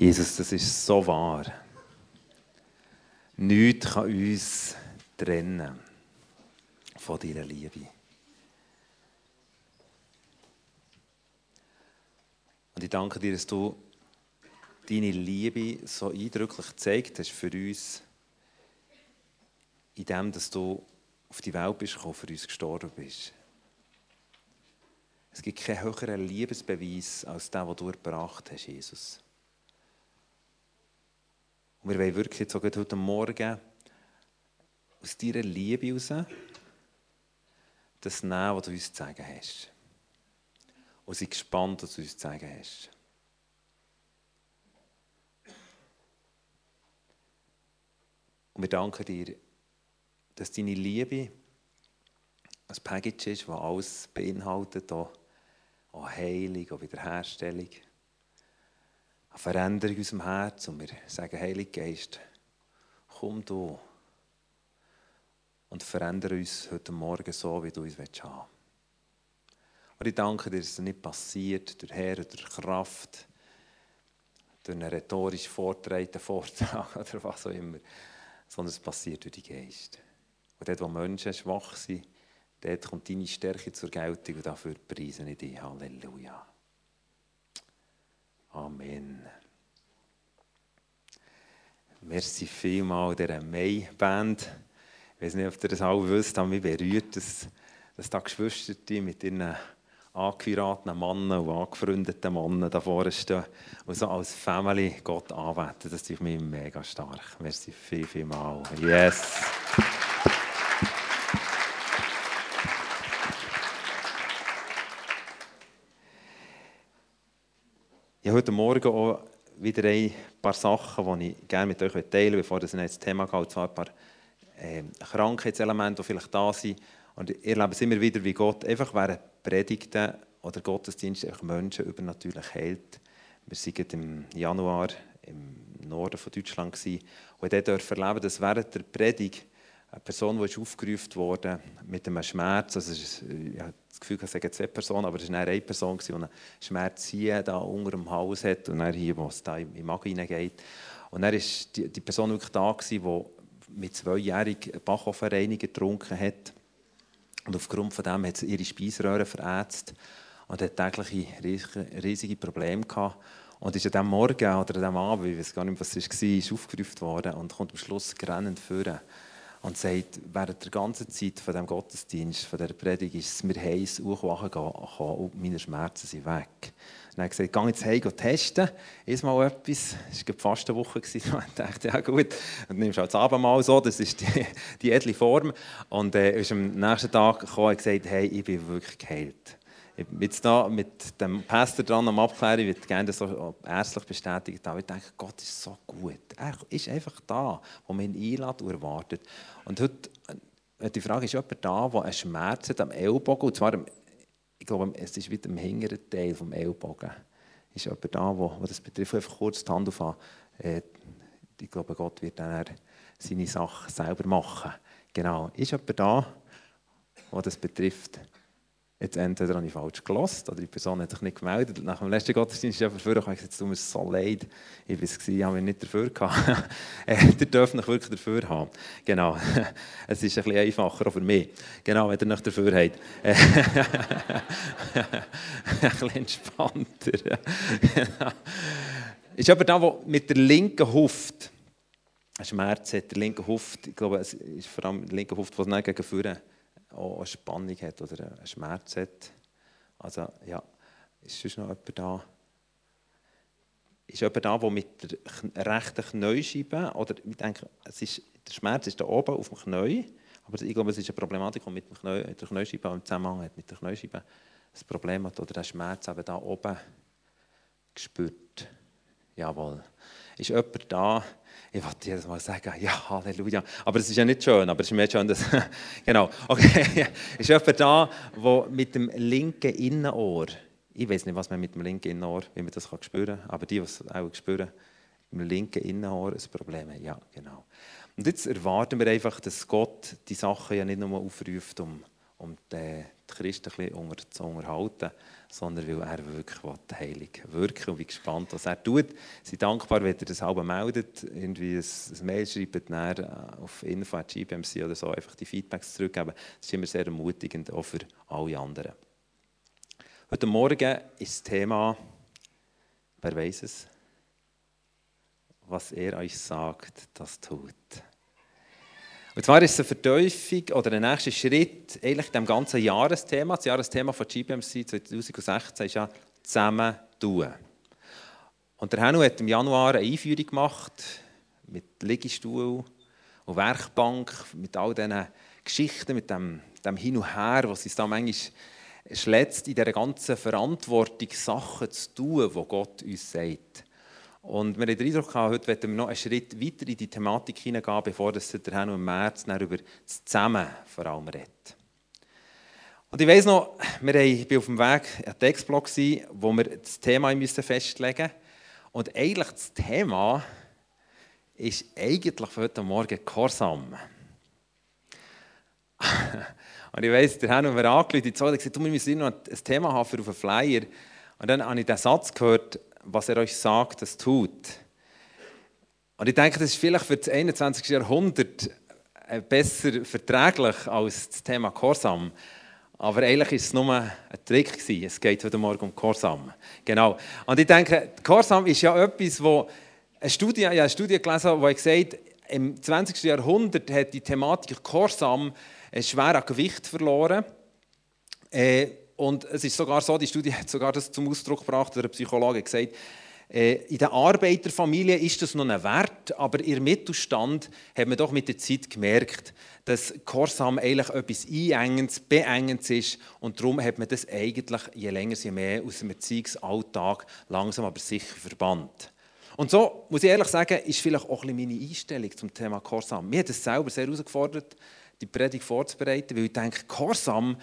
Jesus, das ist so wahr. Nichts kann uns trennen von deiner Liebe. Und ich danke dir, dass du deine Liebe so eindrücklich gezeigt hast für uns, indem dass du auf die Welt bist gekommen, für uns gestorben bist. Es gibt keinen höheren Liebesbeweis als den, den du erbracht hast, Jesus. Und wir wollen wirklich jetzt auch heute Morgen aus deiner Liebe heraus das nehmen, was du uns zu sagen hast. Und sind gespannt, was du uns zu sagen hast. Und wir danken dir, dass deine Liebe ein Package ist, das alles beinhaltet, auch Heilung, auch Wiederherstellung eine Veränderung in unserem Herz und wir sagen, Heiliger Geist, komm du und verändere uns heute Morgen so, wie du uns haben willst. Und ich danke dir, dass es nicht passiert durch Herr, durch Kraft, durch einen rhetorisch vortretenden Vortrag oder was auch immer, sondern es passiert durch den Geist. Und dort, wo Menschen schwach sind, dort kommt deine Stärke zur Geltung und dafür preisen ich dich. Halleluja. Amen. Merci vielmals dieser May-Band. Ich weiß nicht, ob ihr das alle wisst, aber mich berührt, dass, dass da Geschwister mit ihren angeheiraten Männern und angefreundeten Männern da vorne stehen und so als Family Gott anbeten. Das ist mich mega stark. Merci viel, viel mal. Yes. Habe heute Morgen auch wieder ein paar Sachen, die ich gerne mit euch teilen will, bevor das ins Thema geht. Und zwar ein paar äh, Krankheitselemente, die vielleicht da sind. Und ich erlebe es immer wieder, wie Gott einfach während Predigten oder Gottesdienst Menschen übernatürlich heilt. Wir waren im Januar im Norden von Deutschland und dort erleben, dass während der Predigt eine Person, die ist aufgerufen wurde mit einem Schmerz, also ich habe das Gefühl, es seien zwei Personen, aber es war eine Person, die einen Schmerz hier da unter dem Hals hat und dann hier, wo es da im Magen hineingeht. Und dann war die, die Person wirklich da, die mit zweijährig Bachofenreiniger getrunken hat. Und aufgrund von dem hat sie ihre Speiseröhre verätzt und hat tägliche riesige Probleme gehabt. Und ist an diesem Morgen oder an diesem Abend, ich weiß gar nicht, was es war, ist aufgerufen worden und kommt am Schluss grennend führen und sagt, während der ganzen Zeit von dem Gottesdienst, von dieser Predigt, ist es mir heiß aufwachen gekommen und meine Schmerzen sind weg. Und dann hat er gesagt, geh jetzt heim testen, iss mal etwas. Es war fast eine Woche. Und ich dachte, ja gut, und nimmst halt das Abendmahl so, das ist die, die edle Form. Und er äh, ist am nächsten Tag gekommen und gesagt, hey, ich bin wirklich geheilt. Jetzt da mit dem Pastor dran am Abklären, ich würde gerne das so ärztlich bestätigt haben. Ich denke, Gott ist so gut. Er ist einfach da, wo man ihn einlädt und erwartet. Und heute, äh, die Frage ist, jemand da, der einen Schmerz hat am Ellbogen, und zwar, ich glaube, es ist wieder im hinteren Teil des Ellbogen. Ist jemand da, wo, wo das betrifft, einfach kurz die Hand aufhören. Äh, ich glaube, Gott wird dann seine Sache selber machen. Genau. Ist jemand da, wo das betrifft? Jetzt entweder habe ich falsch gelost oder die Person hat sich nicht gemeldet. Nach dem letzten Gottesdienst ist ich dafür gekommen, es tut mir so leid. Ich war es, ich habe mich nicht dafür gehabt. Ihr dürft mich wirklich dafür haben. Genau. Es ist ein bisschen einfacher für mich. Genau, wenn ihr nicht dafür habt. ein bisschen entspannter. Ist aber da, der mit der linken Huft Schmerz hat, der linke Huft, ich glaube, es ist vor allem der linke Huft, was nicht gegen auch eine Spannung hat oder einen Schmerz hat. Also ja, ist sonst noch jemand da? Ist jemand da, der mit der rechten Knäuscheibe, oder ich denke, es ist, der Schmerz ist da oben auf dem Knie, aber ich glaube, es ist eine Problematik, die mit, dem Knie, der Knäuscheibe im Zusammenhang hat, mit der Knäuscheibe das Problem hat, oder der Schmerz eben da oben gespürt. Jawohl. Ist jemand da, ich wollte jedes Mal sagen, ja, Halleluja. Aber es ist ja nicht schön, aber es ist mehr schön, dass. genau. Okay. ist jemand da, der mit dem linken Innenohr, ich weiß nicht, was man mit dem linken Innenohr, wie man das kann spüren kann, aber die, die es auch spüren, mit dem linken Innenohr ein Problem haben. Ja, genau. Und jetzt erwarten wir einfach, dass Gott die Sachen ja nicht nur aufruft, um, um die Christen ein bisschen zu unterhalten, sondern weil er wirklich die Heilung wirken und bin gespannt, was er tut. Sie sind dankbar, wenn ihr das halb meldet, irgendwie ein, Mail schreibt, äh, auf info.gbmc oder so, einfach die Feedbacks zurückgeben. Das ist immer sehr ermutigend, auch für alle anderen. Heute Morgen ist das Thema, wer weiß es, was er euch sagt, das tut. Und zwar ist es eine Verteufung oder der nächste Schritt eigentlich dem ganzen Jahresthema. Das Jahresthema von GBMC 2016 ist ja «Zusammen tun». Und der Henno hat im Januar eine Einführung gemacht mit Liegestuhl und Werkbank, mit all diesen Geschichten, mit dem, dem Hin und Her, was uns da manchmal schlägt, in dieser ganzen Verantwortung Sachen zu tun, die Gott uns sagt. Und wir haben den Eindruck, heute werden wir noch einen Schritt weiter in die Thematik hineingehen, bevor das der Herr im März über das Zusammen vor allem redet. Und ich weiss noch, wir waren auf dem Weg an den Textblock, wo wir das Thema festlegen mussten. Und eigentlich das Thema ist eigentlich für heute Morgen Gehorsam. Und ich weiss, der Herr hat mir angerufen und gesagt, wir müssen noch ein Thema haben für auf einen Flyer. Und dann habe ich den Satz gehört, was er euch sagt, das tut. Und ich denke, das ist vielleicht für das 21. Jahrhundert äh, besser verträglich als das Thema Korsam. Aber eigentlich war es nur ein Trick. Gewesen. Es geht heute Morgen um Korsam. Genau. Und ich denke, Korsam ist ja etwas, wo eine Studie, ich habe eine Studie gelesen, die gesagt im 20. Jahrhundert hat die Thematik Korsam schwer an Gewicht verloren. Äh, und es ist sogar so, die Studie hat sogar das zum Ausdruck gebracht, der Psychologe hat gesagt, äh, in der Arbeiterfamilie ist das noch ein Wert, aber im Mittelstand hat man doch mit der Zeit gemerkt, dass Korsam eigentlich etwas Einengendes, Beengendes ist und darum hat man das eigentlich je länger, je mehr aus dem Erziehungsalltag langsam aber sicher verbannt. Und so, muss ich ehrlich sagen, ist vielleicht auch ein meine Einstellung zum Thema Korsam. Mir hat es selber sehr herausgefordert, die Predigt vorzubereiten, weil ich denke, Korsam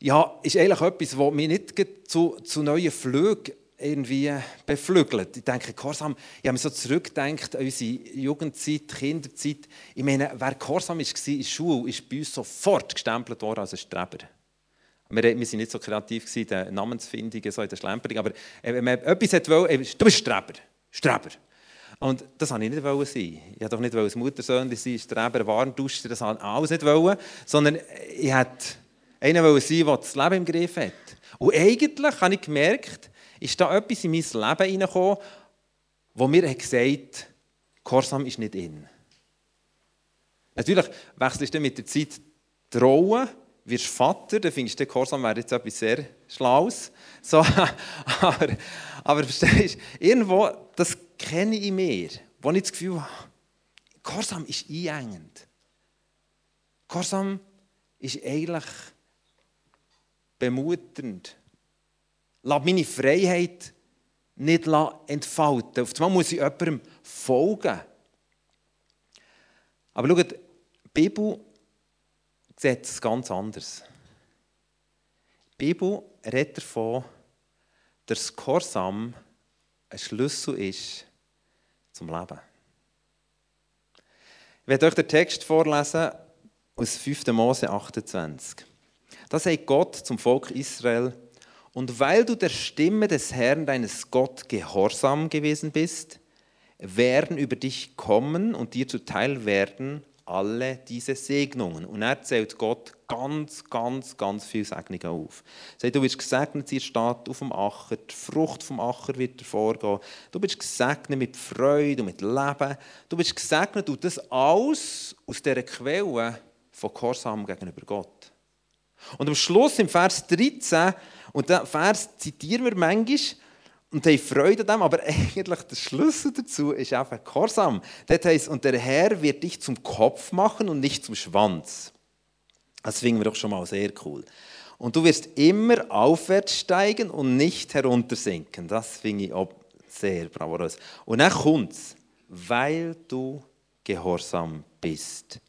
ja, ist eigentlich etwas, was mich nicht zu, zu neuen Flügen irgendwie beflügelt. Ich denke, Korsam, ich habe mich so zurückgedacht an unsere Jugendzeit, Kinderzeit. Ich meine, wer Korsam war in der Schule, ist bei uns sofort gestempelt worden als ein Streber. Wir, waren nicht so kreativ in den Namensfindungen, so in der Schlemperung, aber äh, wenn man etwas wollte, du bist Streber. Streber. Und das wollte ich nicht sein. Ich wollte doch nicht als Muttersöhn sein, Streber, Warnduscher, das wollte ich alles nicht, sondern ich hätte einer will sein, der das Leben im Griff hat. Und eigentlich habe ich gemerkt, ist da etwas in mein Leben hineingekommen, wo mir gesagt hat, Gehorsam ist nicht in. Natürlich wechselst du mit der Zeit die Rolle, wirst Vater, dann findest du, Gehorsam wäre jetzt etwas sehr Schlaues. So, aber, aber verstehst du, irgendwo, das kenne ich mehr, wo ich das Gefühl habe, Gehorsam ist einengend. Gehorsam ist eigentlich bemuternd. Lass meine Freiheit nicht entfalten. Auf einmal muss ich jemandem folgen. Aber schaut, die Bibel sieht es ganz anders. Die Bibel redet davon, dass Gehorsam ein Schlüssel ist zum Leben. Ich werde euch den Text vorlesen aus 5. Mose 28. Da sagt Gott zum Volk Israel, und weil du der Stimme des Herrn deines Gott gehorsam gewesen bist, werden über dich kommen und dir zuteil werden alle diese Segnungen. Und er zählt Gott ganz, ganz, ganz viele Segnungen auf. Er sagt, du wirst gesegnet, ihr steht auf dem Acher, die Frucht vom Acher wird hervorgehen. Du bist gesegnet mit Freude und mit Leben. Du bist gesegnet und das alles aus dieser Quelle von Gehorsam gegenüber Gott. Und am Schluss im Vers 13, und den Vers zitieren wir manchmal und haben Freude an dem, aber eigentlich der Schlüssel dazu ist einfach Gehorsam. Das heißt, und der Herr wird dich zum Kopf machen und nicht zum Schwanz. Das finden wir doch schon mal sehr cool. Und du wirst immer aufwärts steigen und nicht heruntersinken. Das finde ich auch sehr bravourös. Und dann kommt es, weil du gehorsam bist,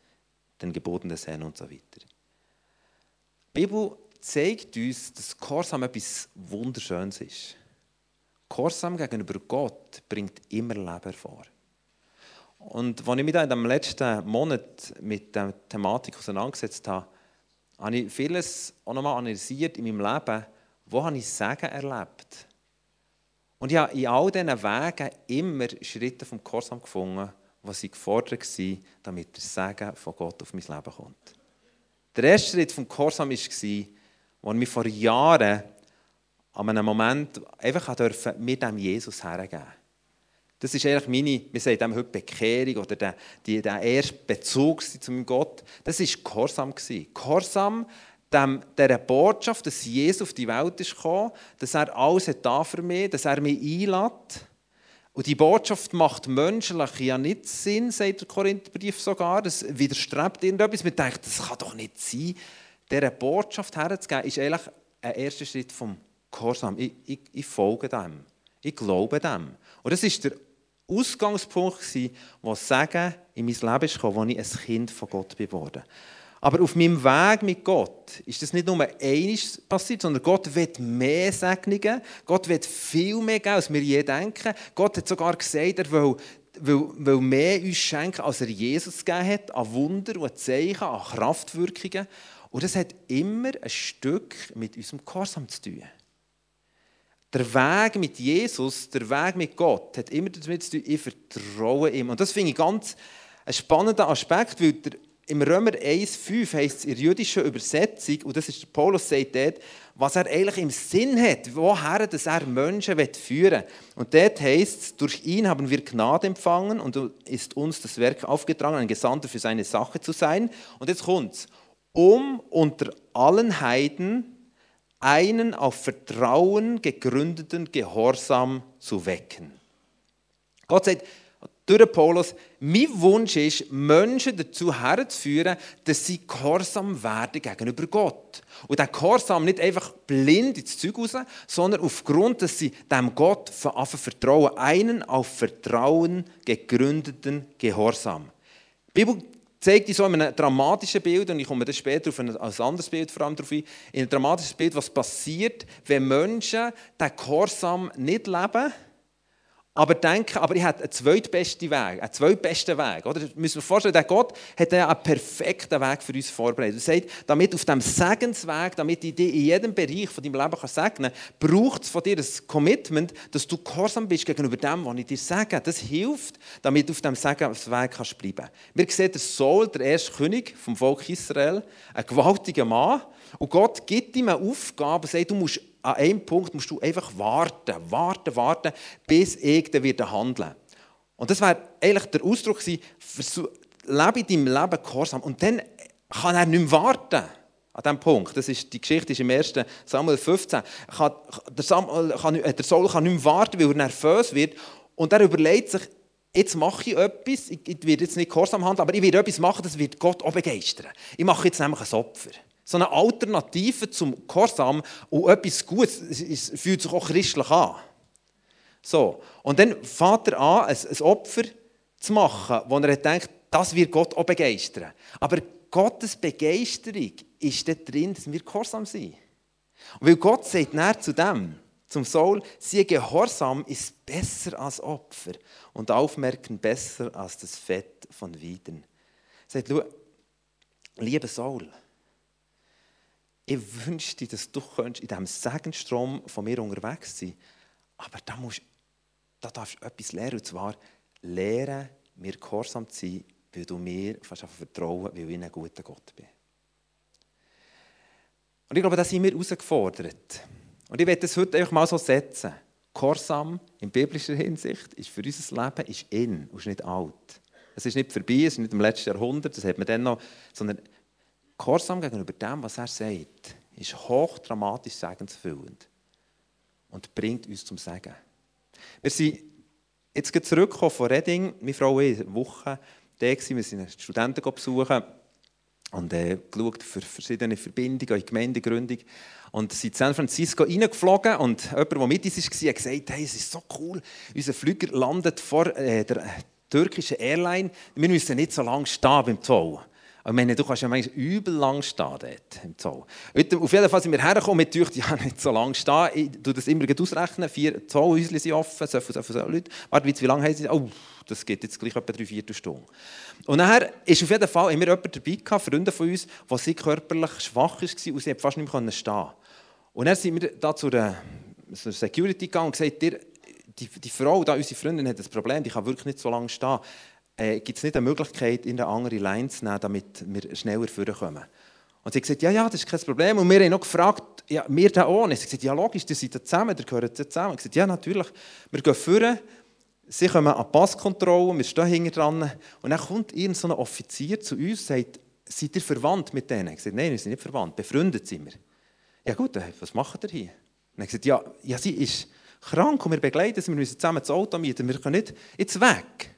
den Geboten des Herrn und so weiter. Die Bibel zeigt uns, dass Gehorsam etwas Wunderschönes ist. Gehorsam gegenüber Gott bringt immer Leben hervor. Und als ich mich in dem letzten Monat mit der Thematik auseinandergesetzt habe, habe ich vieles auch nochmal analysiert in meinem Leben, wo habe ich Segen erlebt. Und ich habe in all diesen Wegen immer Schritte vom Korsam gefunden, die gefordert waren, damit der Segen von Gott auf mein Leben kommt. Der erste Schritt vom Korsam war, ich mich vor Jahren an einem Moment einfach mit dem Jesus hergeben Das ist eigentlich meine, wir sagen dem heute Bekehrung oder der, die, der erste Bezug zu meinem Gott. Das war Gehorsam. Gehorsam dem, dieser Botschaft, dass Jesus auf die Welt ist gekommen, dass er alles hat da für mich, dass er mich einlädt. Und die Botschaft macht menschlich ja nicht Sinn, sagt der Korintherbrief sogar. Das widerstrebt irgendetwas. Man denkt, das kann doch nicht sein. Dieser Botschaft herzugeben, ist eigentlich ein erster Schritt vom Gehorsam. Ich, ich, ich folge dem. Ich glaube dem. Und das war der Ausgangspunkt, wo Sagen in mein Leben kam, als ich ein Kind von Gott geworden Aber auf meinem Weg mit Gott ist das nicht nur eines passiert, sondern Gott wird mehr Segnungen, Gott wird viel mehr geben, als wir je denken. Gott hat sogar gesagt, er will, will, will mehr uns schenken, als er Jesus gegeben hat, an Wunder und Zeichen, an Kraftwirkungen. Und das hat immer ein Stück mit unserem Gehorsam zu tun. Der Weg mit Jesus, der Weg mit Gott, hat immer damit zu tun, ich vertraue ihm. Und das finde ich ganz ein spannender Aspekt, weil der, im Römer 1,5 heißt es in der jüdischen Übersetzung, und das ist der Paulus sagt dort, was er eigentlich im Sinn hat, woher dass er Menschen führen will. Und dort heißt es, durch ihn haben wir Gnade empfangen und ist uns das Werk aufgetragen, ein Gesandter für seine Sache zu sein. Und jetzt kommt es, um unter allen Heiden einen auf Vertrauen gegründeten Gehorsam zu wecken. Gott sagt durch Paulus, mein Wunsch ist, Menschen dazu herzuführen, dass sie gehorsam werden gegenüber Gott. Und der Gehorsam nicht einfach blind ins Zeug raus, sondern aufgrund, dass sie dem Gott vertrauen. Einen auf Vertrauen gegründeten Gehorsam. Die Bibel zeigt in so einem dramatischen Bild, und ich komme dann später auf ein anderes Bild vor allem darauf ein, in einem dramatischen Bild, was passiert, wenn Menschen den Gehorsam nicht leben, aber denken, aber ich habe einen zweitbesten Weg, einen zweitbesten Weg. Oder? Das müssen wir vorstellen, der Gott hat einen perfekten Weg für uns vorbereitet. Er sagt, damit auf dem Segensweg, damit ich dich in jedem Bereich von deinem Leben segnen kann, braucht es von dir ein Commitment, dass du gehorsam bist gegenüber dem, was ich dir sage. Das hilft, damit du auf dem Segensweg kannst bleiben Wir sehen der Saul, der erste König vom Volk Israel, ein gewaltiger Mann. Und Gott gibt ihm eine Aufgabe sagt, du musst an einem Punkt musst du einfach warten, warten, warten, bis ich dann handeln Und das wäre eigentlich der Ausdruck lebe in deinem Leben gehorsam. Und dann kann er nicht mehr warten. An diesem Punkt. Das ist, die Geschichte ist im 1. Samuel 15. Kann, der, Samuel kann, äh, der Saul kann nicht mehr warten, weil er nervös wird. Und er überlegt sich, jetzt mache ich etwas, ich, ich werde jetzt nicht gehorsam handeln, aber ich werde etwas machen, das wird Gott auch begeistern. Ich mache jetzt nämlich ein Opfer so eine Alternative zum Gehorsam und etwas Gutes. Es fühlt sich auch christlich an. So. Und dann fängt er an, ein, Opfer zu machen, wo er denkt, das wird Gott auch begeistern. Aber Gottes Begeisterung ist dort drin, dass wir gehorsam sind. Und weil Gott sagt näher zu dem, zum Saul, sie Gehorsam ist besser als Opfer und Aufmerken besser als das Fett von Wieden. Er sagt, lieber Saul, ich wünschte, dass du in diesem Segenstrom von mir unterwegs sein Aber da, musst, da darfst du etwas lernen, und zwar lernen, mir gehorsam zu sein, weil du mir fast vertrauen, weil ich ein guter Gott bin. Und ich glaube, da sind wir herausgefordert. Und ich werde das heute einfach mal so setzen. Gehorsam in biblischer Hinsicht ist für unser Leben ist in und ist nicht alt. Es ist nicht vorbei, es ist nicht im letzten Jahrhundert, das hat man dann noch, sondern Gehorsam gegenüber dem, was er sagt, ist hochdramatisch segensfüllend und bringt uns zum Segen. Wir sind jetzt zurückgekommen von Reading. Meine Frau war eine Woche da, wir sind Studenten besuchen und äh, geschaut für verschiedene Verbindungen in Gemeindegründung. Und sind in San Francisco reingeflogen und jemand, der mit uns war, hat gesagt, hey, es ist so cool, unser Flüger landet vor äh, der türkischen Airline, wir müssen nicht so lange stehen beim Zoll. Ich meine, du kannst ja manchmal übel lang stehen dort im Zoll. Auf jeden Fall sind wir hergekommen mit dachten, ja, nicht so lange stehen. Ich tue das immer ausrechnen. Vier Zollhäuschen sind offen, so viele, so viele Leute. Warte, wie lange haben sie? Oh, das geht jetzt gleich etwa drei, vier Stunden. Und nachher ist auf jeden Fall, haben wir jemanden dabei gehabt, Freunde von uns, der sie körperlich schwach war und sie fast nicht mehr stehen Und dann sind wir da zu einer Security gegangen und gesagt, die, die Frau, da, unsere Freundin, hat ein Problem, die kann wirklich nicht so lange stehen äh, gibt es nicht eine Möglichkeit, in eine andere Line zu nehmen, damit wir schneller vorkommen. Und sie hat gesagt, ja, ja, das ist kein Problem. Und wir haben noch gefragt, ja, wir da ohne. Sie hat gesagt, ja, logisch, die sind zusammen, die gehören zusammen. Ich gesagt, ja, natürlich. Wir gehen vor, sie kommen an die Passkontrolle, wir stehen hinten dran. Und dann kommt irgendein so Offizier zu uns und sagt, seid ihr verwandt mit denen? Ich gesagt, nein, wir sind nicht verwandt, befreundet sind wir. Ja gut, was macht ihr hier? Und er gesagt, ja, ja, sie ist krank und wir begleiten sie, wir müssen zusammen das Auto mieten, wir können nicht jetzt weg.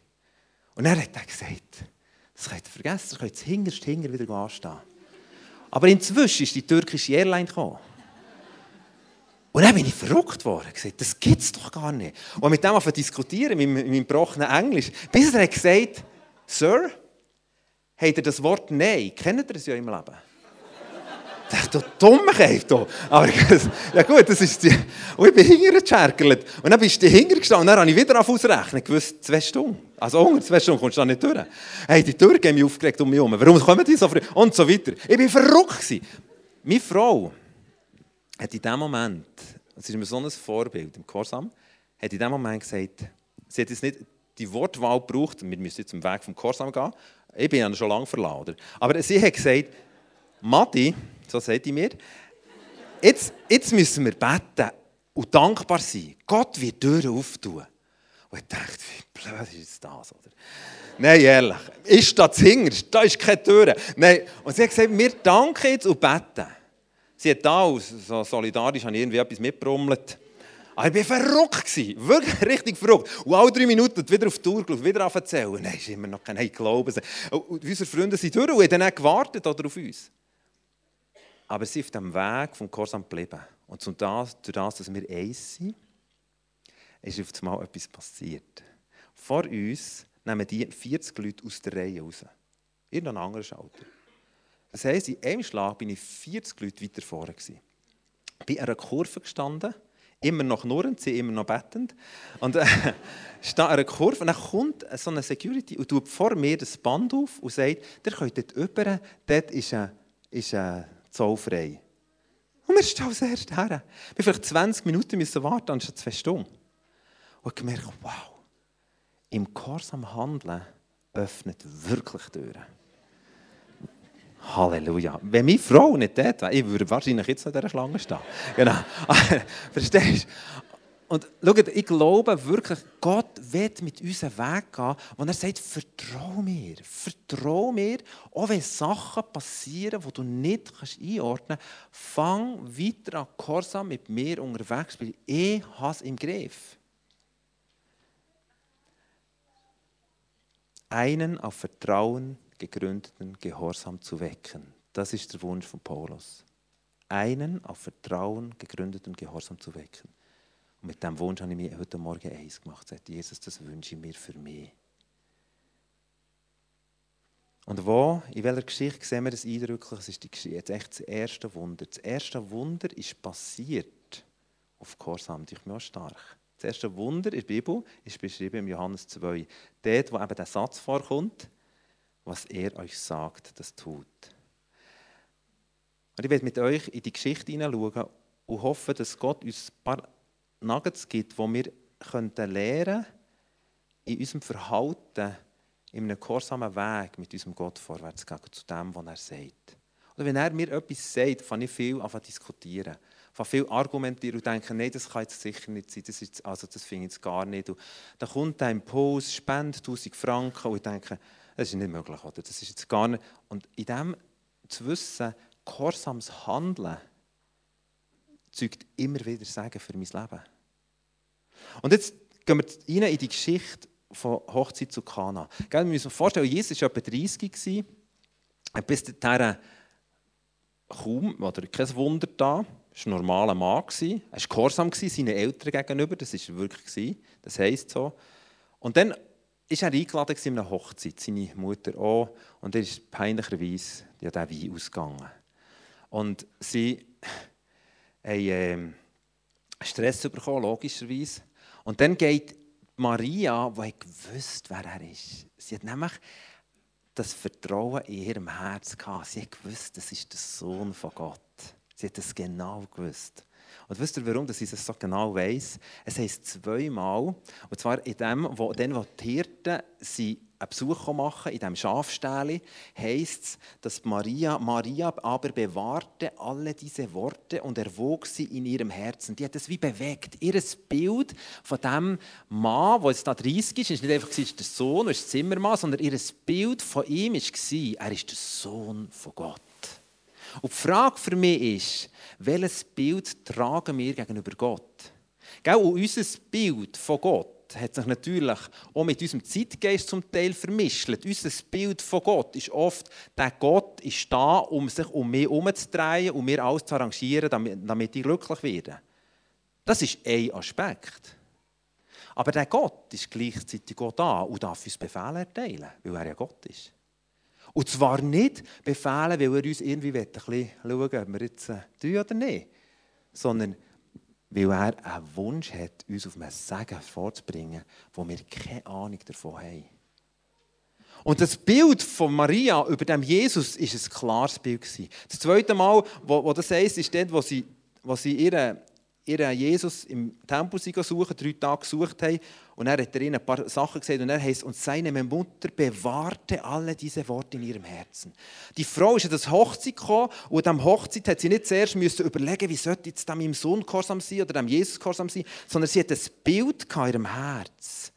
Und er hat gesagt, das könnt ihr vergessen, das könnt ihr hinterst hinter wieder anstehen. Aber inzwischen ist die türkische Airline gekommen. Und dann bin ich verrückt worden. Gesagt, das gibt es doch gar nicht. Und mit dem auf diskutieren, mit, meinem gebrochenen Englisch, bis er hat gesagt, Sir, habt ihr das Wort Nein? Kennt ihr es ja im Leben? Dachte, du Dummkeit hier. Aber ja gut, das ist die... Und ich bin hintergeschärgelt. Und dann bist du hintergestanden und dann habe ich wieder auf ausrechnen. gewusst, zwei Stunden. Also unter zwei Stunden kommst du da nicht durch. Hey, die Türen haben mich aufgeregt um mich herum. Warum kommen die so früh? Und so weiter. Ich war verrückt. Gewesen. Meine Frau hat in dem Moment, das ist mir so ein Vorbild im Korsam, hat in dem Moment gesagt, sie hat jetzt nicht die Wortwahl gebraucht, wir müssen jetzt zum Weg vom Korsam gehen. Ich bin ja schon lange verladen. Aber sie hat gesagt, Matti, so sagt ich mir, jetzt, jetzt müssen wir beten und dankbar sein. Gott wird Türen auftun. Und ich dachte, wie blöd ist das, oder? Nein, ehrlich, ist das hinterst, da ist keine Tür. Nein. Und sie hat gesagt, wir danken jetzt und beten. Sie hat da aus, so solidarisch, habe irgendwie etwas mitbrummelt. Aber ich war verrückt. Wirklich richtig verrückt. Und alle drei Minuten wieder auf die Tour geschaut, wieder anzählen. Nein, ist immer noch kein Glauben. Und unsere Freunde sind durch und haben dann gewartet oder, auf uns. Aber sie sind auf dem Weg vom Korsam geblieben. Und durch das, durch das, dass wir eins sind, ist auf einmal etwas passiert. Vor uns nehmen die 40 Leute aus der Reihe raus. Irgendein anderer Schalter. Das heisst, in einem Schlag bin ich 40 Leute weiter vorne. Ich Bin an einer Kurve gestanden, immer noch knurrend, sie immer noch bettend. Und äh, stehe an einer Kurve und dann kommt so eine Security und tut vor mir das Band auf und sagt, der könnt dort rüber, dort ist ein, ist ein zollfrei. Und wir stehen als erstes her. Wir mussten vielleicht 20 Minuten müssen warten, anstatt zwei Stunden. Und ich gemerkt, wow, im Gehorsam Handeln öffnet wirklich Türen. Halleluja. Wenn meine Frau nicht dort wäre, ich würde wahrscheinlich jetzt in dieser Schlange stehen. Genau. Verstehst du? Und schaut, ich glaube wirklich, Gott wird mit uns einen Weg gehen, wo er sagt, vertrau mir, vertrau mir, auch wenn Sachen passieren, die du nicht einordnen kannst, fang weiter an Gehorsam mit mir unterwegs, weil ich habe es im Griff. Einen auf Vertrauen gegründeten Gehorsam zu wecken. Das ist der Wunsch von Paulus. Einen auf Vertrauen gegründeten Gehorsam zu wecken. Und mit diesem Wunsch habe ich mir heute Morgen eins gemacht. Sagt Jesus, das wünsche ich mir für mich. Und wo, in welcher Geschichte sehen wir das eindrücklich? Es ist die Geschichte, jetzt echt das erste Wunder. Das erste Wunder ist passiert auf Gehorsam. Ich bin auch stark. Das erste Wunder in der Bibel ist beschrieben im Johannes 2. Dort, wo eben der Satz vorkommt, was er euch sagt, das tut. Und ich werde mit euch in die Geschichte hineinschauen und hoffe, dass Gott uns ein paar Nuggets gibt, die wir könnten lernen in unserem Verhalten, in einem gehorsamen Weg mit unserem Gott vorwärts gehen, zu dem, was er sagt. Oder wenn er mir etwas sagt, fange ich viel an zu diskutieren. Fange viel argumentieren und denke, nein, das kann jetzt sicher nicht sein, das, ist, also das finde ich jetzt gar nicht. Und dann kommt ein Impuls, spend 1000 Franken und ich denke, das ist nicht möglich, oder? das ist jetzt gar nicht. Und in dem zu wissen, gehorsames Handeln, zeugt immer wieder Sagen für mein Leben. Und jetzt gehen wir rein in die Geschichte von Hochzeit zu Kana. Wir müssen uns vorstellen, Jesus war etwa 30, bis dahin kaum oder kein Wunder da. Er war ein normaler Mann. Er war gehorsam seinen Eltern gegenüber, das war wirklich. Das heisst so. Und dann ist er eingeladen in einer Hochzeit, seine Mutter auch, und er ist peinlicherweise der Wein ausgegangen. Und sie haben äh, Stress bekommen, logischerweise. Und dann geht Maria, die gewusst wer er ist. Sie hat nämlich das Vertrauen in ihrem Herz gehabt. Sie hat gewusst, das ist der Sohn von Gott. Sie hat es genau gewusst. Und wisst ihr, warum dass ich das so genau weiß? Es heisst zweimal, und zwar in dem, wo, dann, wo die Hirten sie einen Besuch machen in diesem Schafstähle, heisst es, dass Maria, Maria aber bewahrte alle diese Worte und erwog sie in ihrem Herzen. Die hat es wie bewegt. Ihr Bild von dem Mann, der jetzt da 30 ist, ist nicht einfach der Sohn, ist Zimmermann, sondern ihr Bild von ihm war, er ist der Sohn von Gott. Und die Frage für mich ist, welches Bild tragen wir gegenüber Gott? Und unser Bild von Gott hat sich natürlich auch mit unserem Zeitgeist zum Teil vermischt. Unser Bild von Gott ist oft, der Gott ist da, um sich um mich herumzudrehen und mir alles zu arrangieren, damit, damit ich glücklich werde. Das ist ein Aspekt. Aber der Gott ist gleichzeitig auch da und darf uns Befehle erteilen, weil er ja Gott ist. Und zwar nicht befehlen, weil er uns irgendwie ein bisschen schauen ob wir jetzt äh, tun oder nicht, sondern weil er einen Wunsch hat, uns auf ein Segen vorzubringen, wo wir keine Ahnung davon haben. Und das Bild von Maria über dem Jesus ist ein klares Bild. Das zweite Mal, wo, wo das heisst, ist dort, wo sie, wo sie ihre ihren Jesus im Tempel suchen, drei Tage gesucht haben. Und er hat ihnen ein paar Sachen gesagt und er heißt, und seine Mutter bewahrte alle diese Worte in ihrem Herzen. Die Frau ist an das Hochzeit gekommen und dieser Hochzeit hat sie nicht zuerst müssen überlegen, wie sollte jetzt meinem Sohn gehorsam sein oder dem Jesus gehorsam sein, sondern sie hat ein Bild in ihrem Herz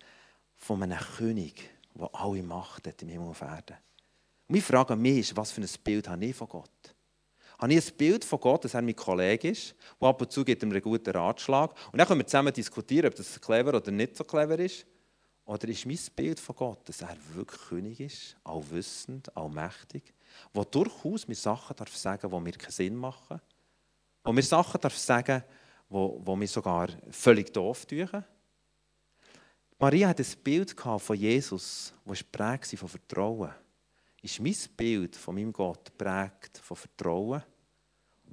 von einem König, der alle Macht hat im Himmel und auf Erden. Und meine Frage an mich ist, was für ein Bild habe ich von Gott? Habe ich ein Bild von Gott, dass er mein Kollege ist, der ab und zu gibt ihm einen guten Ratschlag. Und dann können wir zusammen diskutieren, ob das clever oder nicht so clever ist. Oder ist mein Bild von Gott, dass er wirklich König ist, allwissend, allmächtig, der durchaus mir Sachen darf sagen die mir keinen Sinn machen, wo mir Sachen darf sagen wo, wo mir sogar völlig doof tun. Maria hat ein Bild von Jesus, das prägt von Vertrauen. Ist mein Bild von meinem Gott prägt von Vertrauen?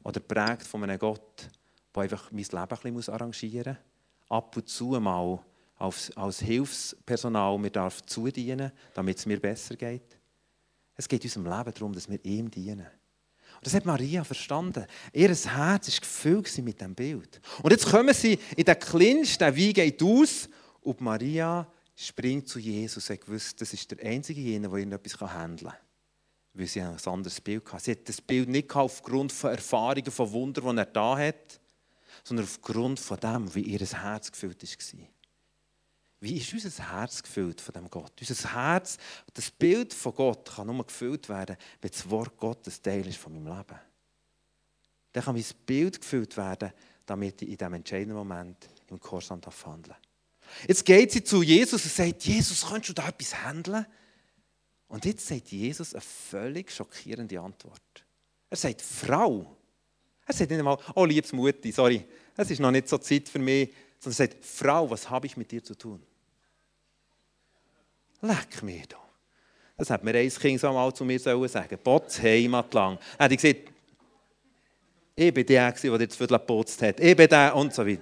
Oder prägt von einem Gott, der einfach mein Leben ein bisschen arrangieren muss. Ab und zu mal als, als Hilfspersonal mir darf zudienen, damit es mir besser geht. Es geht unserem Leben darum, dass wir ihm dienen. Und das hat Maria verstanden. Ihr Herz war gefüllt mit diesem Bild. Und jetzt kommen sie in den Clinch, der Wein geht aus und Maria springt zu Jesus. und gewusst, das ist der einzige, der irgendetwas handeln kann weil sie ein anderes Bild hatte. Sie hat das Bild nicht aufgrund von Erfahrungen, von Wundern, die er da hat, sondern aufgrund von dem, wie ihr Herz gefüllt war. Wie ist unser Herz gefüllt von dem Gott? Unser Herz, das Bild von Gott kann nur gefüllt werden, wenn das Wort Gottes Teil ist von meinem Leben. Dann kann mein Bild gefüllt werden, damit ich in diesem entscheidenden Moment im Gehorsam handeln. Jetzt geht sie zu Jesus und sagt, Jesus, kannst du da etwas handeln? Und jetzt sagt Jesus eine völlig schockierende Antwort. Er sagt, Frau. Er sagt nicht einmal, oh liebes Mutti, sorry, es ist noch nicht so Zeit für mich, sondern er sagt, Frau, was habe ich mit dir zu tun? Leck mir doch. Das hat mir ein Kind so mal zu mir sagen Botz Heimat lang. Er hat gesagt, ich bin der, der dir das Viertel geputzt hat. Ich bin der und so weiter.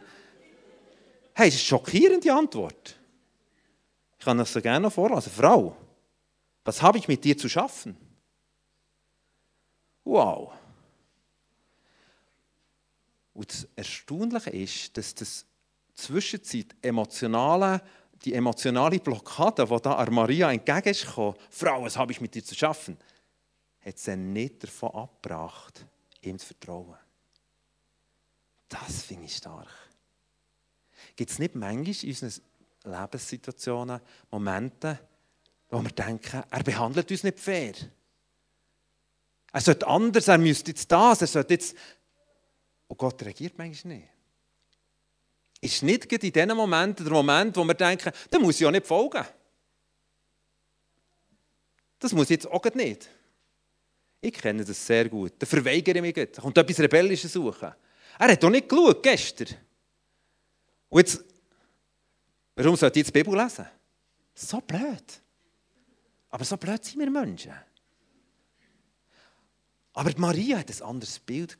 Hey, das ist eine schockierende Antwort. Ich kann das so gerne noch vorlesen. Frau, was habe ich mit dir zu schaffen? Wow. Und das Erstaunliche ist, dass das Zwischenzeit emotionale, die emotionale Blockade, die da an Maria entgegenkam, Frau, was habe ich mit dir zu schaffen, hat sie nicht davon abgebracht, ihm zu vertrauen. Das finde ich stark. Gibt es nicht manchmal in unseren Lebenssituationen Momente, wo wir denken, er behandelt uns nicht fair. Er sollte anders, er müsste jetzt das, er sollte jetzt... Und Gott reagiert manchmal nicht. Ist nicht in diesen Momenten der Moment, wo wir denken, da muss ich ja nicht folgen. Das muss ich jetzt auch nicht. Ich kenne das sehr gut. Da verweigere ich mich. Da kommt etwas Rebellisches suchen. Er hat doch nicht geschaut gestern. Und jetzt, warum sollte ich jetzt die Bibel lesen? So blöd. Aber so blöd sind wir Menschen. Aber Maria hat ein anderes Bild.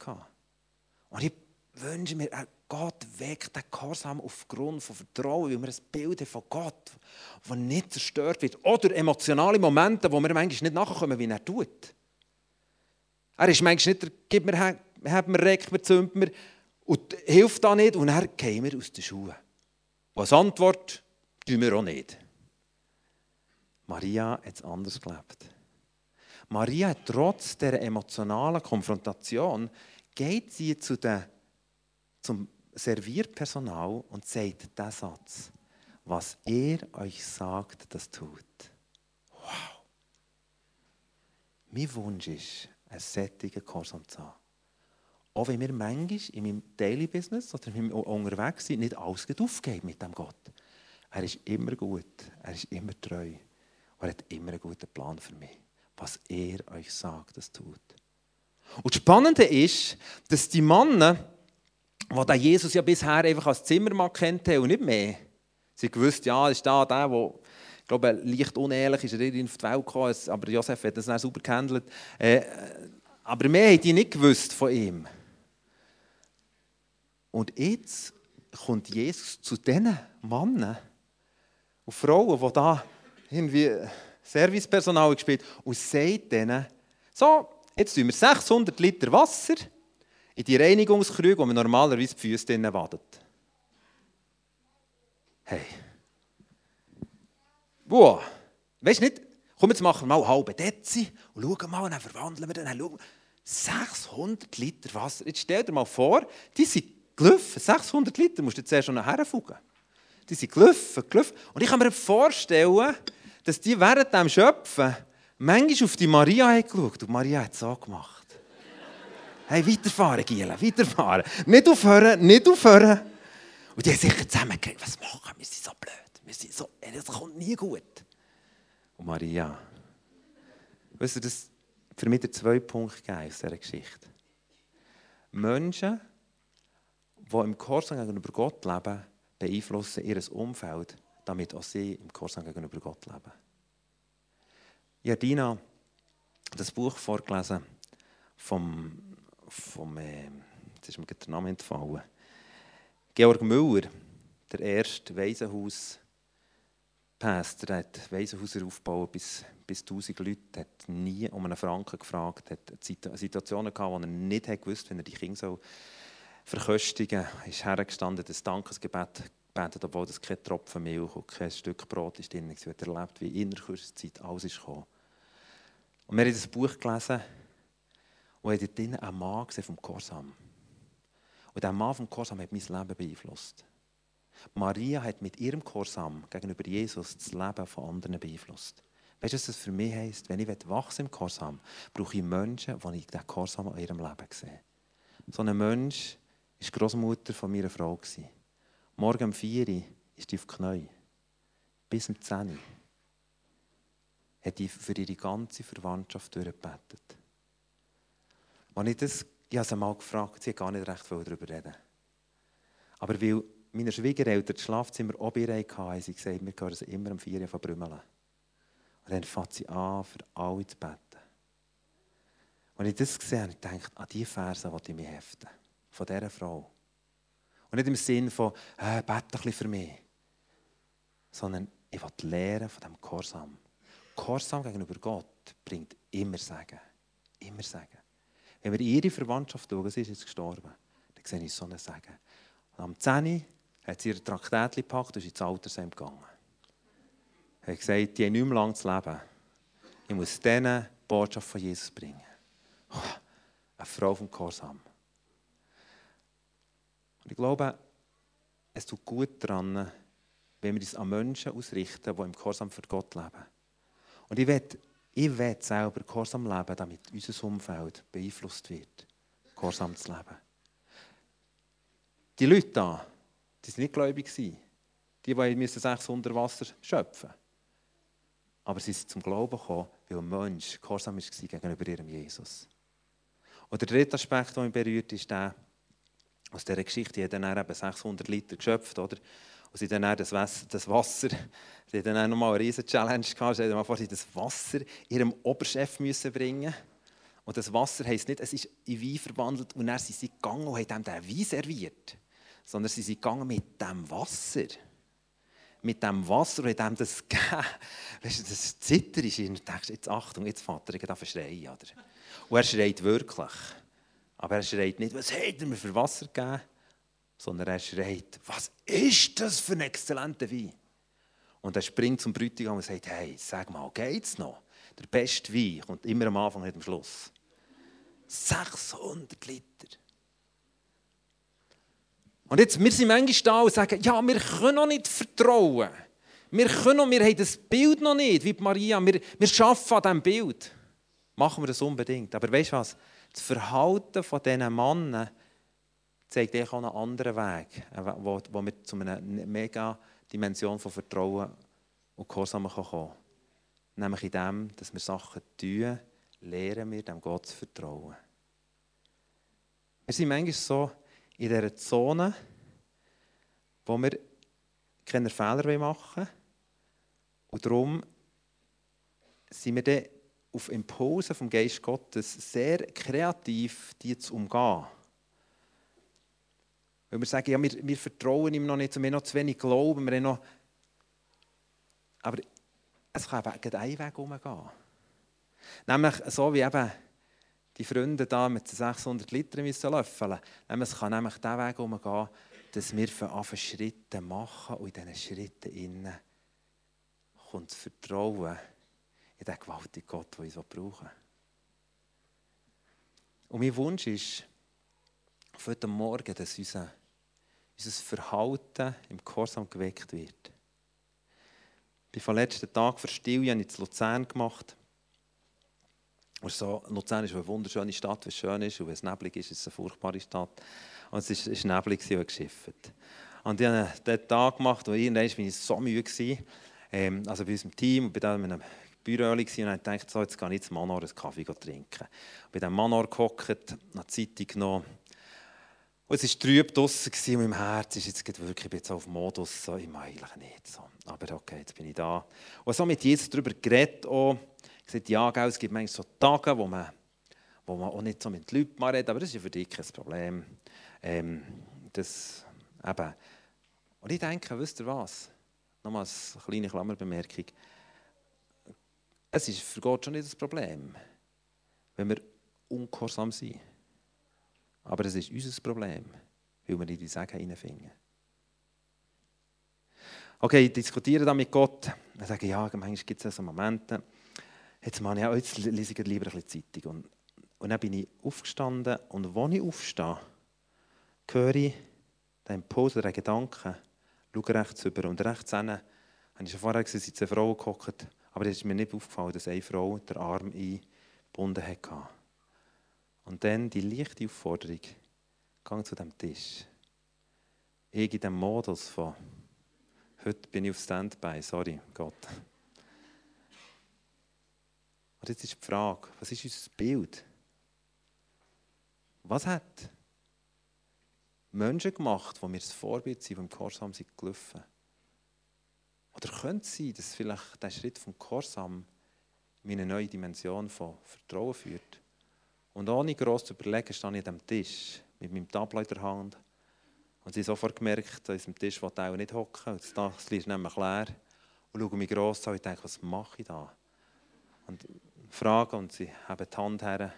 Und ich wünsche mir, Gott weckt den Gehorsam aufgrund von Vertrauen, weil wir ein Bild haben von Gott, das nicht zerstört wird. Oder emotionale Momente, wo wir manchmal nicht nachkommen, wie er tut. Er ist manchmal nicht, der, gib mir, hat mir, reckt mir, zündet mir und hilft da nicht und dann gehen wir aus den Schuhen. Und als Antwort tun wir auch nicht. Maria hat es anders gelebt. Maria hat trotz der emotionalen Konfrontation geht sie zu den, zum Servierpersonal und sagt diesen Satz: Was er euch sagt, das tut. Wow! Mein Wunsch ist, einen sättigen Gehorsam zu haben. Auch wenn wir manchmal in meinem Daily Business oder in unterwegs sind, nicht alles aufgeben mit dem Gott. Er ist immer gut, er ist immer treu. Er hat immer einen guten Plan für mich. Was er euch sagt, das tut. Und das Spannende ist, dass die Männer, die Jesus ja bisher einfach als Zimmermann kennt und nicht mehr, sie gewusst, ja, ist da der, der ich glaube, leicht unehrlich ist er in die Welt gekommen, aber Josef hat das dann super gehandelt. Äh, aber mehr haben die nicht gewusst von ihm. Und jetzt kommt Jesus zu diesen Männern und Frauen, die da irgendwie Servicepersonal gespielt und sagt denen, so, jetzt tun wir 600 Liter Wasser in die Reinigungskrüge, wo man normalerweise die Füße drinnen badet. Hey. Wow. Weißt du nicht, komm, jetzt machen wir mal halbe Dezi und schauen mal, und dann verwandeln wir. Schauen. 600 Liter Wasser. Jetzt stell dir mal vor, die sind gelaufen. 600 Liter musst du jetzt erst schon nachher fugen. Die sind gelaufen, gelaufen. Und ich kann mir vorstellen, dass die während dem Schöpfen manchmal auf die Maria haben geschaut und Maria hat es so gemacht. Hey, weiterfahren, Giela, weiterfahren. Nicht aufhören, nicht aufhören. Und die haben sicher zusammengekriegt, was machen wir? sind so blöd. Wir sind so, das kommt nie gut. Und Maria, weißt du, das für mich der zwei Punkte aus dieser Geschichte. Menschen, die im Gehorsam gegenüber Gott leben, beeinflussen ihr Umfeld, damit auch sie im Gehorsam gegenüber Gott leben. Ich habe Dina das Buch vorgelesen vom, vom äh, jetzt ist mir der Name entfallen, Georg Müller, der erste Waisenhaus Pastor, hat Waisenhäuser aufgebaut bis, bis 1000 Leute, hat nie um einen Franken gefragt, hat Situationen gehabt, wo er nicht gewusst wenn er die Kinder so verköstigen soll, ist hergestanden, das Dankesgebet gebetet, obwohl das kein Tropfen Milch und kein Stück Brot ist drin war. Er erlebt, wie in der kurzen Zeit alles ist gekommen. Und wir haben das Buch gelesen und haben dort einen Mann gesehen vom Korsam. Und dieser Mann vom Korsam hat mein Leben beeinflusst. Maria hat mit ihrem Korsam gegenüber Jesus das Leben von anderen beeinflusst. Weißt du, was das für mich heisst? Wenn ich wachsen im Korsam, brauche ich Menschen, die ich diesen Korsam in ihrem Leben sehe. So ein Mensch war die Großmutter von meiner Frau. Morgen um 4 Uhr ist die auf Knie. Bis um 10 Uhr hat die für ihre ganze Verwandtschaft durchgebetet. Und ich das, ich habe sie mal gefragt, sie hat gar nicht recht viel darüber reden. Aber weil meine Schwiegereltern das Schlafzimmer ihr hatten, haben sie gesagt, wir hören sie immer um 4 Uhr verbrümmeln. Und dann fängt sie an, für alle zu beten. Und ich das gesehen habe, ich gedacht, an diese Verse die ich mich heften. Von dieser Frau. Und nicht im Sinn von, äh, bete ein bisschen für mich. Sondern ich will lernen von diesem Gehorsam. Gehorsam gegenüber Gott bringt immer Segen. Immer Segen. Wenn wir ihre Verwandtschaft schauen, sie ist jetzt gestorben, dann sehe ich so einen Segen. Und am 10 hat sie ihr Traktätchen gepackt und ist ins Altersheim gegangen. Er hat gesagt, die haben nicht mehr lange zu leben. Ich muss denen die Botschaft von Jesus bringen. Eine Frau vom Gehorsam. Ich glaube, es tut gut daran, wenn wir uns an Menschen ausrichten, die im Gehorsam für Gott leben. Und ich will, ich will selber Gehorsam leben, damit unser Umfeld beeinflusst wird, Gehorsam zu leben. Die Leute da, die waren nicht gläubig. Die, die müssen sich unter Wasser schöpfen. Aber sie sind zum Glauben gekommen, weil ein Mensch gehorsam war gegenüber ihrem Jesus. Und der dritte Aspekt, der mich berührt, ist der, aus dieser Geschichte hat er eben 600 Liter geschöpft, oder? Und sie dann, dann das, Wasser, das Wasser, sie dann nochmal eine riesige Challenge gehabt, sie mal vor, sie das Wasser ihrem Oberchef müssen bringen Und das Wasser heisst nicht, es ist in Wein verwandelt und dann sind sie gegangen und haben den Wein serviert, sondern sie sind gegangen mit dem Wasser mit dem Wasser und dem das gegeben. Weißt du, das Zitter ist du denkst, jetzt Achtung, jetzt Vater, ich darf schreien. Oder? Und er schreit wirklich. Aber er schreit nicht, was hat er mir für Wasser gegeben? Sondern er schreit, was ist das für ein exzellenter Wein? Und er springt zum Bräutigam und sagt, hey, sag mal, geht's noch? Der beste Wein kommt immer am Anfang, nicht am Schluss. 600 Liter. Und jetzt, wir sind manchmal da und sagen, ja, wir können noch nicht vertrauen. Wir können noch, wir haben das Bild noch nicht, wie Maria. Wir, wir arbeiten an diesem Bild. Machen wir das unbedingt. Aber weißt du was? Das Verhalten von diesen Männern zeigt auch einen anderen Weg, wo, wo wir zu einer mega Dimension von Vertrauen und Gehorsam kommen können. Nämlich in dem, dass wir Sachen tun, lernen wir dem Gott zu vertrauen. Wir sind manchmal so, in dieser Zone, wo wir keine Fehler machen wollen. Und darum sind wir dann auf Impulse vom Geist Gottes sehr kreativ, die zu umgehen. Weil wir sagen, ja, wir, wir vertrauen ihm noch nicht, wir haben noch zu wenig Glauben, wir haben noch... Aber es kann eben einen Weg umgehen. Nämlich so wie eben die Freunde da mit 600 Litern müssen löffeln müssen. Es kann nämlich diesen Weg umgehen, dass wir von Schritte machen und in diesen Schritten innen kommt das Vertrauen in den gewaltigen Gott, der uns brauchen Und mein Wunsch ist, für heute Morgen, dass unser, unser Verhalten im Gehorsam geweckt wird. Ich habe letzten Tag für Stilja in Luzern gemacht. Und so, Luzern ist eine wunderschöne Stadt, wie es schön ist. Und wenn es neblig ist, ist es eine furchtbare Stadt. Und es war neblig und geschifft. Und ich habe den Tag gemacht, wo irgendwann war ich so müde war. Ähm, also bei unserem Team, und in einem Büro und gedacht, so, jetzt gehe ich jetzt Manor einen Kaffee trinken. Und bei diesem Manor gehockt, eine Zeitung genommen. Und es war trüb draussen und mein Herz ist jetzt wirklich jetzt auf Modus, so, ich meine eigentlich nicht. So. Aber okay, jetzt bin ich da. Und so mit Jesus darüber geredet, auch, gesagt, ja, gell, es gibt manchmal so Tage, wo man, wo man auch nicht so mit den Leuten redet, aber das ist ja für dich kein Problem. Ähm, das, eben. Und ich denke, wisst ihr was? Nochmal eine kleine Klammerbemerkung. Es ist für Gott schon nicht das Problem, wenn wir ungehorsam sind. Aber es ist unser Problem, weil wir in die Segen hineinfinden. Okay, ich diskutiere da mit Gott. Ich sage, ja, manchmal gibt es so Momente, jetzt, meine ich, auch, jetzt lese ich lieber ein bisschen Zeitung. Und, und dann bin ich aufgestanden und als ich aufstehe, höre ich den Impuls oder den Gedanken, schaue rechts über und rechts hin, habe ich schon vorher gesehen, sind zwei Frauen gehockt, aber es ist mir nicht aufgefallen, dass eine Frau den Arm eingebunden hatte. Und dann die leichte Aufforderung, gang zu dem Tisch. Ich in dem Modus von, heute bin ich auf Standby, sorry Gott. Und jetzt ist die Frage, was ist unser Bild? Was hat Menschen gemacht, die mir das Vorbild sind, die im Gehorsam sind gelaufen? Oder könnte es sein, dass vielleicht der Schritt vom Gehorsam in eine neue Dimension von Vertrauen führt? Und ohne gross zu überlegen, stehe ich an dem Tisch mit meinem Tablet in der Hand. Und sie sofort gemerkt, dass am Tisch will auch nicht hocken. Das ist nämlich leer. Und schaue mich gross an und denke, was mache ich da? Und fragen und sie haben die Hand her.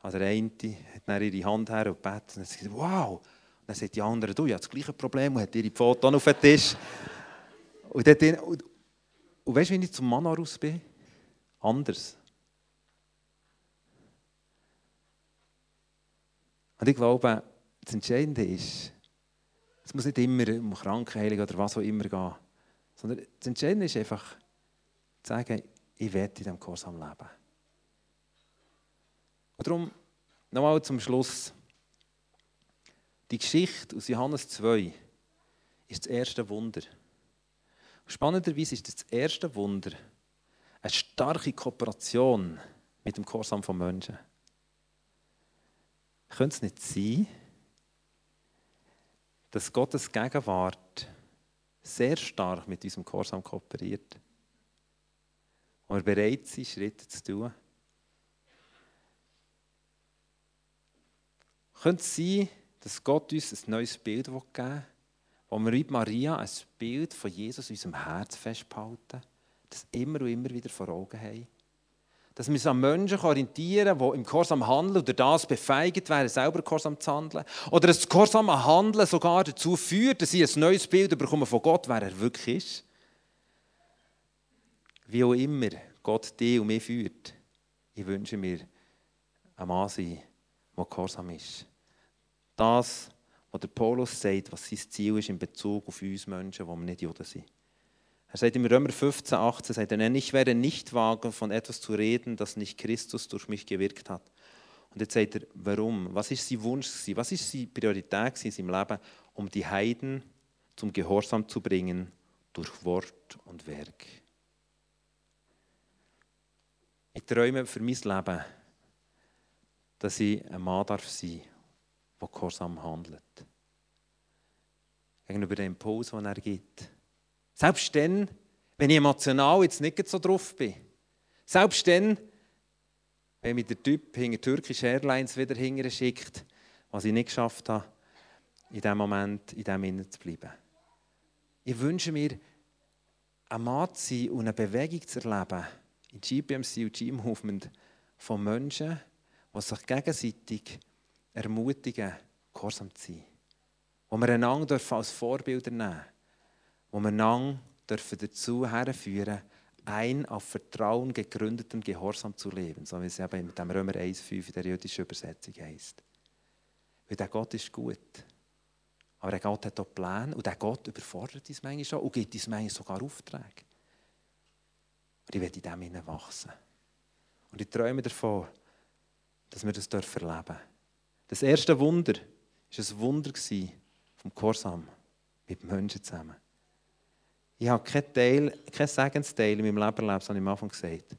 Also der eine hat dann ihre Hand her und betet und sagt, wow. Und dann sagt die andere, du, ich habe das gleiche Problem und hat ihre Foto auf den Tisch. Und, dort, und, und weißt du, wie ich zum Mann raus bin? Anders. Und ich glaube, das Entscheidende ist, es muss nicht immer um Krankenheilung oder was auch immer gehen, sondern das Entscheidende ist einfach, zu sagen, ich werde in diesem Gehorsam leben. Und darum, nochmal zum Schluss. Die Geschichte aus Johannes 2 ist das erste Wunder. Spannenderweise ist das erste Wunder eine starke Kooperation mit dem Gehorsam von Menschen. Könnte es nicht sein, dass Gottes Gegenwart sehr stark mit unserem Gehorsam kooperiert. Und wir bereit sind, Schritte zu tun. Könnte es sein, dass Gott uns ein neues Bild geben will, wo wir mit Maria ein Bild von Jesus in unserem Herz festhalten, das immer und immer wieder vor Augen haben? Dass wir uns an Menschen orientieren die im Gehorsam handeln oder das befeigt werden, selber Gehorsam zu handeln. Oder dass das Gehorsam Handeln sogar dazu führt, dass sie ein neues Bild bekommen von Gott, wer er wirklich ist. Wie auch immer Gott dich und mich führt, ich wünsche mir ein Mann sein, der Gehorsam ist. Das, was der Paulus sagt, was sein Ziel ist in Bezug auf uns Menschen, die wir nicht Juden sind. Er sagt im Römer 15, 18, sagt er, ich werde nicht wagen, von etwas zu reden, das nicht Christus durch mich gewirkt hat. Und jetzt sagt er, warum? Was ist sein Wunsch? Was ist seine Priorität in seinem Leben, um die Heiden zum Gehorsam zu bringen durch Wort und Werk? Ich träume für mein Leben, dass ich ein Mann darf sein der gehorsam handelt. Gegenüber dem Impuls, den er gibt. Selbst dann, wenn ich emotional jetzt nicht so drauf bin. Selbst dann, wenn mich der Typ hinter Turkish Airlines wieder hinterher schickt, was ich nicht geschafft habe, in diesem Moment, in diesem Innen zu bleiben. Ich wünsche mir, ein Mann zu sein und eine Bewegung zu erleben, in GPMC und G-Movement, von Menschen, die sich gegenseitig ermutigen, gehorsam zu sein. Wo wir einander als Vorbilder nehmen dürfen wo wir einander dazu herführen ein auf Vertrauen gegründeten Gehorsam zu leben, so wie es eben mit dem Römer 1,5 in der jüdischen Übersetzung heißt. Weil der Gott ist gut. Aber der Gott hat auch Pläne und der Gott überfordert uns manchmal schon und gibt uns manchmal sogar Aufträge. Und ich werde in dem wachsen. Und ich träume davon, dass wir das erleben dürfen. Das erste Wunder war ein Wunder vom Gehorsam mit Menschen zusammen. Ich habe keinen Teil, kein Segensteil in meinem Leben erlebt, das habe ich am Anfang gesagt.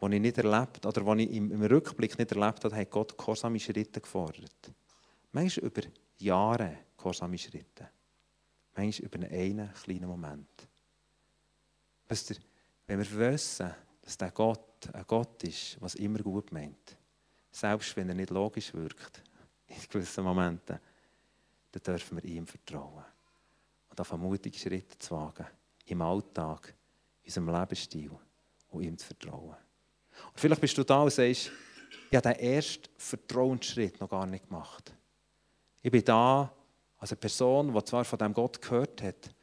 Wo ich nicht erlebt, oder wo ich im, Rückblick nicht erlebt habe, hat Gott gehorsame Schritte gefordert. Manchmal über Jahre gehorsame Schritte. Manchmal über einen kleinen Moment. Weißt du, wenn wir wissen, dass der Gott ein Gott ist, was immer gut meint, selbst wenn er nicht logisch wirkt, in gewissen Momenten, dann dürfen wir ihm vertrauen. Und auf mutige Schritte zu wagen im Alltag, in unserem Lebensstil und ihm zu vertrauen. Und vielleicht bist du da und sagst, ich habe den ersten Vertrauensschritt noch gar nicht gemacht. Ich bin da als eine Person, die zwar von dem Gott gehört hat,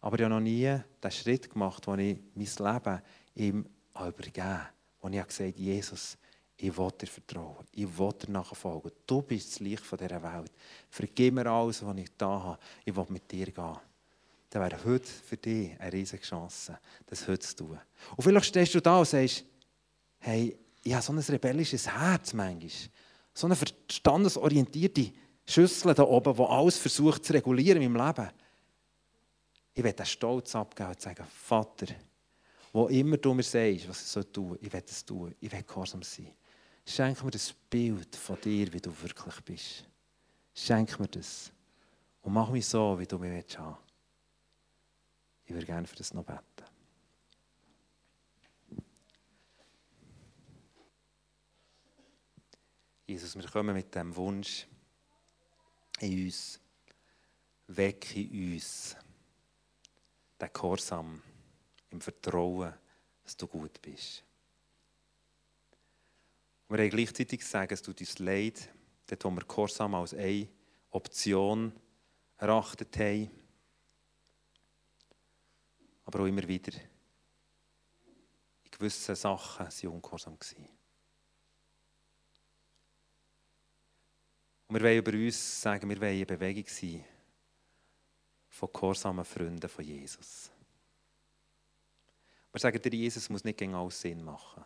aber ich habe noch nie den Schritt gemacht, wo ich mein Leben ihm übergeben habe. Wo ich gesagt habe, Jesus, ich will dir vertrauen. Ich will dir nachfolgen. Du bist das Licht dieser Welt. Vergib mir alles, was ich da habe. Ich will mit dir gehen dann wäre heute für dich eine riesige Chance, das heute zu tun. Und vielleicht stehst du da und sagst, hey, ich habe so ein rebellisches Herz manchmal. So eine verstandesorientierte Schüssel da oben, die alles versucht zu regulieren in meinem Leben. Ich werde den Stolz abgeben und sagen, Vater, wo immer du mir sagst, was ich tun soll, ich werde es tun, ich werde gehorsam sein. Schenk mir das Bild von dir, wie du wirklich bist. Schenk mir das. Und mach mich so, wie du mich willst. Ich würde gerne für das noch beten. Jesus, wir kommen mit dem Wunsch in uns, weg in uns, den Gehorsam, im Vertrauen, dass du gut bist. Wir haben gleichzeitig sagen, es tut uns leid, dort wo wir Gehorsam als eine Option erachtet haben, aber auch immer wieder in gewissen Sachen waren sie ungehorsam. Und wir wollen über uns sagen, wir wollen eine Bewegung sein von gehorsamen Freunden von Jesus. Wir sagen dir, Jesus muss nicht gegen alles Sinn machen,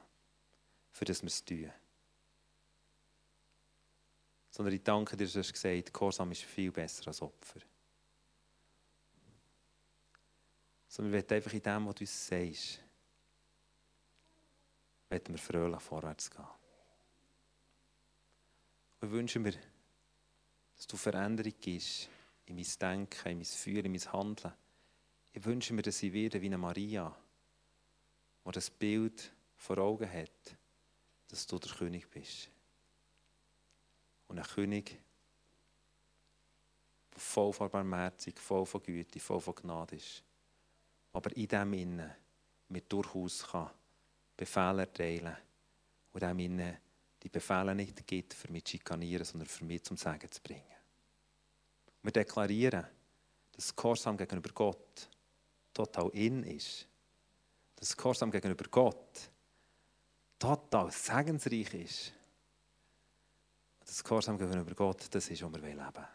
für das wir es tun. Sondern ich danke dir, dass du hast gesagt, Gehorsam ist viel besser als Opfer. sondern wir wollen einfach in dem, was du uns sagst, wollen wir fröhlich vorwärts gehen. Und ich wünsche mir, dass du Veränderung gibst in mein Denken, in mein Fühlen, in mein Handeln, Ich wünsche mir, dass sie werden wie eine Maria, die das Bild vor Augen hat, dass du der König bist. Und ein König, der voll von Barmherzig, voll von Güte, voll von Gnade ist. Aber in dem Innen mir durchaus kann Befehle erteilen und dem Innen die Befehle nicht gibt, für mich zu schikanieren, sondern für mich zum Sagen zu bringen. Wir deklarieren, dass Gehorsam gegenüber Gott total in ist. Dass Gehorsam gegenüber Gott total segensreich ist. Das Gehorsam gegenüber Gott, das ist, wo wir leben wollen.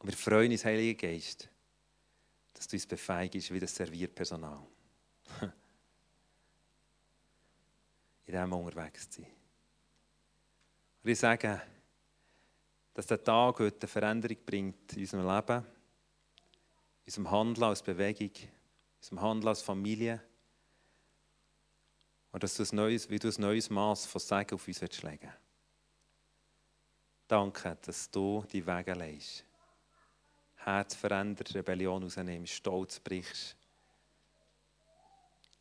Und wir freuen uns, Heiliger Geist, dass du uns befähigst wie das Servierpersonal. In dem unterwegs zu sein. Und ich sage, dass der Tag heute eine Veränderung bringt in unserem Leben, in unserem Handeln als Bewegung, in unserem Handeln als Familie. Und dass du ein neues, wie du ein neues Maß von Segen auf uns legen willst. Danke, dass du die Wege leist. Herz verändert, Rebellion rausnimmst, Stolz brichst.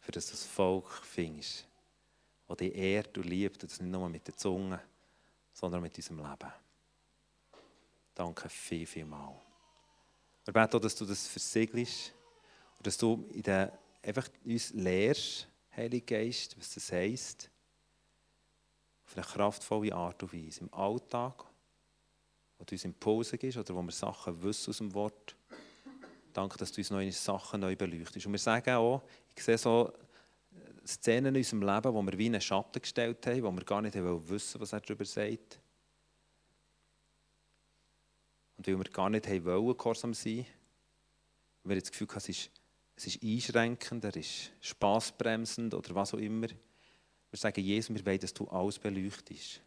Für das du das Volk findest, das dich ehrt und liebt, und das nicht nur mit der Zunge, sondern mit unserem Leben. Danke viel, viel mal. Wir beten auch, dass du das versiegelst und dass du in der, einfach uns lehrst, Heiliger Geist, was das heisst, auf eine kraftvolle Art und Weise, im Alltag, wo du uns Impulse gibst oder wo wir Sachen wissen aus dem Wort. Danke, dass du uns neue Sachen neu beleuchtest. Und wir sagen auch, ich sehe so Szenen in unserem Leben, wo wir wie einen Schatten gestellt haben, wo wir gar nicht wissen was er darüber sagt. Und weil wir gar nicht haben wollen, gehorsam sein, weil wir das Gefühl hatten, es ist, es ist einschränkend, er ist spaßbremsend oder was auch immer. Wir sagen, Jesus, wir wollen, dass du alles beleuchtest.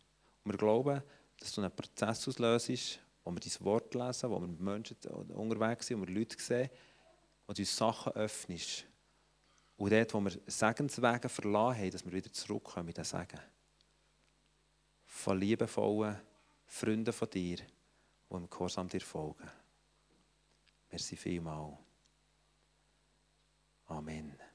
Und wir glauben, dass du einen Prozess auslöst, wo wir dein Wort lesen, wo wir mit Menschen unterwegs sind, wo wir Leute sehen, wo du uns Sachen öffnest. Und dort, wo wir Segenswege verlassen haben, dass wir wieder zurückkommen mit den Segen. Von liebevollen Freunden von dir, die im Gehorsam dir folgen. Merci vielmals. Amen.